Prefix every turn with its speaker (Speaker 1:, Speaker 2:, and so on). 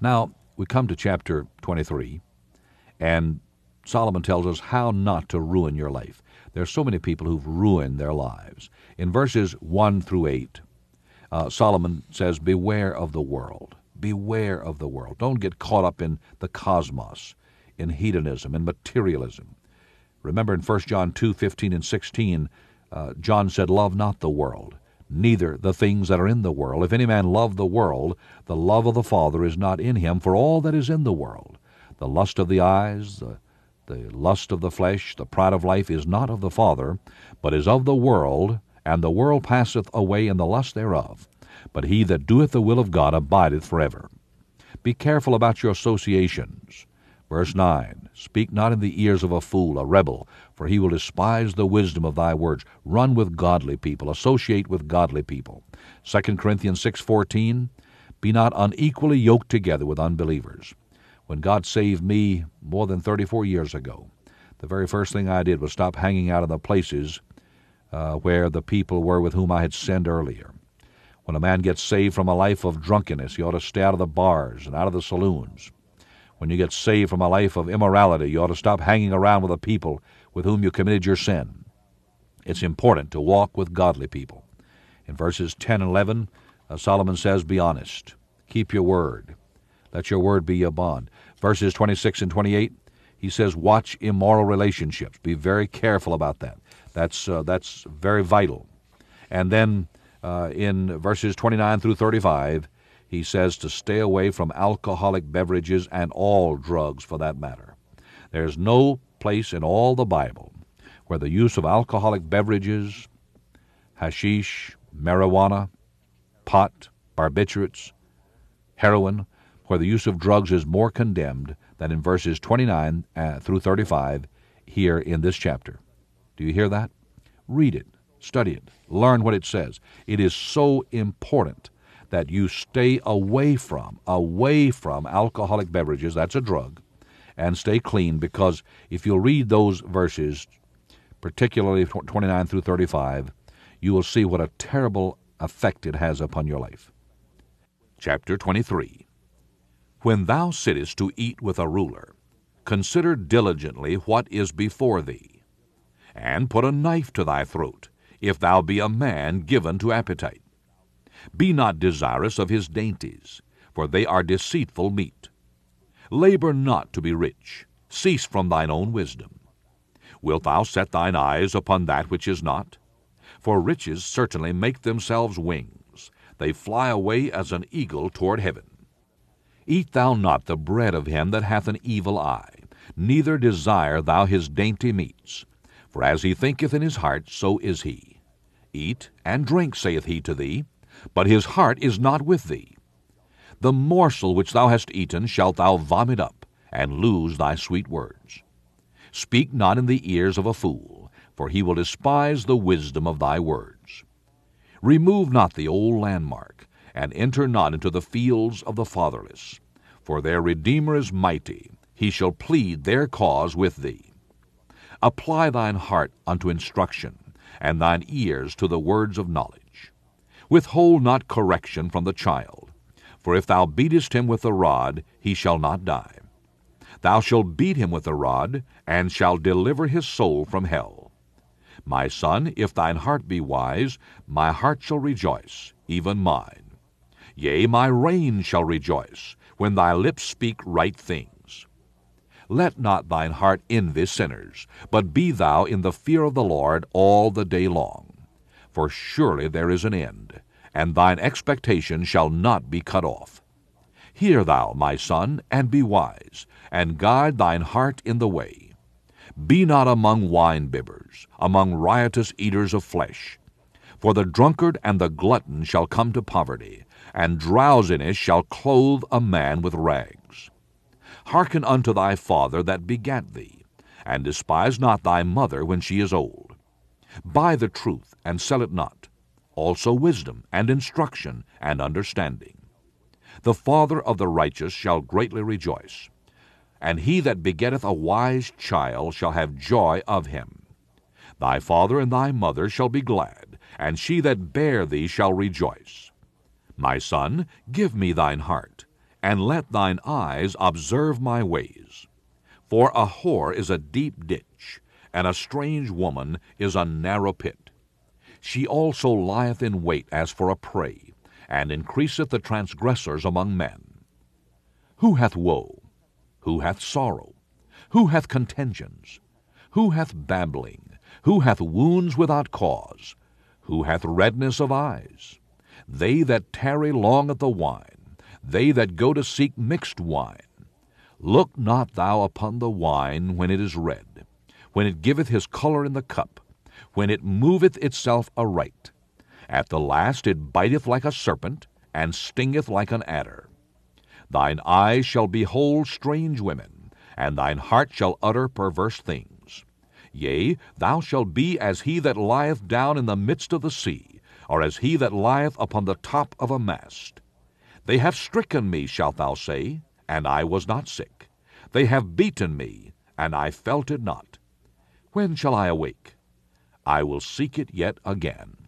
Speaker 1: Now, we come to chapter 23, and Solomon tells us how not to ruin your life. There are so many people who've ruined their lives. In verses 1 through 8, uh, Solomon says, Beware of the world. Beware of the world. Don't get caught up in the cosmos, in hedonism, in materialism. Remember in 1 John 2 15 and 16, uh, John said, Love not the world, neither the things that are in the world. If any man love the world, the love of the Father is not in him, for all that is in the world, the lust of the eyes, the, the lust of the flesh, the pride of life, is not of the Father, but is of the world, and the world passeth away in the lust thereof. But he that doeth the will of God abideth forever. Be careful about your associations. Verse 9 Speak not in the ears of a fool, a rebel, for he will despise the wisdom of thy words. Run with godly people, associate with godly people. 2 Corinthians 6:14 Be not unequally yoked together with unbelievers. When God saved me more than 34 years ago, the very first thing I did was stop hanging out in the places uh, where the people were with whom I had sinned earlier. When a man gets saved from a life of drunkenness, he ought to stay out of the bars and out of the saloons. When you get saved from a life of immorality, you ought to stop hanging around with the people with whom you committed your sin. It's important to walk with godly people. In verses 10 and 11, uh, Solomon says, Be honest. Keep your word. Let your word be your bond. Verses 26 and 28, he says, Watch immoral relationships. Be very careful about that. That's, uh, that's very vital. And then uh, in verses 29 through 35, he says to stay away from alcoholic beverages and all drugs for that matter. There's no place in all the Bible where the use of alcoholic beverages, hashish, marijuana, pot, barbiturates, heroin, where the use of drugs is more condemned than in verses 29 uh, through 35 here in this chapter. Do you hear that? Read it, study it, learn what it says. It is so important that you stay away from, away from alcoholic beverages, that's a drug, and stay clean because if you'll read those verses, particularly 29 through 35, you will see what a terrible effect it has upon your life. Chapter 23 When thou sittest to eat with a ruler, consider diligently what is before thee, and put a knife to thy throat, if thou be a man given to appetite be not desirous of his dainties, for they are deceitful meat. Labor not to be rich. Cease from thine own wisdom. Wilt thou set thine eyes upon that which is not? For riches certainly make themselves wings. They fly away as an eagle toward heaven. Eat thou not the bread of him that hath an evil eye, neither desire thou his dainty meats. For as he thinketh in his heart, so is he. Eat and drink, saith he to thee, but his heart is not with thee. The morsel which thou hast eaten shalt thou vomit up, and lose thy sweet words. Speak not in the ears of a fool, for he will despise the wisdom of thy words. Remove not the old landmark, and enter not into the fields of the fatherless. For their Redeemer is mighty, he shall plead their cause with thee. Apply thine heart unto instruction, and thine ears to the words of knowledge. Withhold not correction from the child, for if thou beatest him with the rod, he shall not die. Thou shalt beat him with the rod, and shalt deliver his soul from hell. My son, if thine heart be wise, my heart shall rejoice, even mine. Yea, my rein shall rejoice, when thy lips speak right things. Let not thine heart envy sinners, but be thou in the fear of the Lord all the day long for surely there is an end, and thine expectation shall not be cut off. Hear thou, my son, and be wise, and guide thine heart in the way. Be not among wine-bibbers, among riotous eaters of flesh. For the drunkard and the glutton shall come to poverty, and drowsiness shall clothe a man with rags. Hearken unto thy father that begat thee, and despise not thy mother when she is old Buy the truth, and sell it not, also wisdom, and instruction, and understanding. The father of the righteous shall greatly rejoice, and he that begetteth a wise child shall have joy of him. Thy father and thy mother shall be glad, and she that bare thee shall rejoice. My son, give me thine heart, and let thine eyes observe my ways. For a whore is a deep ditch, and a strange woman is a narrow pit. She also lieth in wait as for a prey, and increaseth the transgressors among men. Who hath woe? Who hath sorrow? Who hath contentions? Who hath babbling? Who hath wounds without cause? Who hath redness of eyes? They that tarry long at the wine, they that go to seek mixed wine. Look not thou upon the wine when it is red, when it giveth his color in the cup, when it moveth itself aright. At the last it biteth like a serpent, and stingeth like an adder. Thine eyes shall behold strange women, and thine heart shall utter perverse things. Yea, thou shalt be as he that lieth down in the midst of the sea, or as he that lieth upon the top of a mast. They have stricken me, shalt thou say, and I was not sick. They have beaten me, and I felt it not. When shall I awake? I will seek it yet again.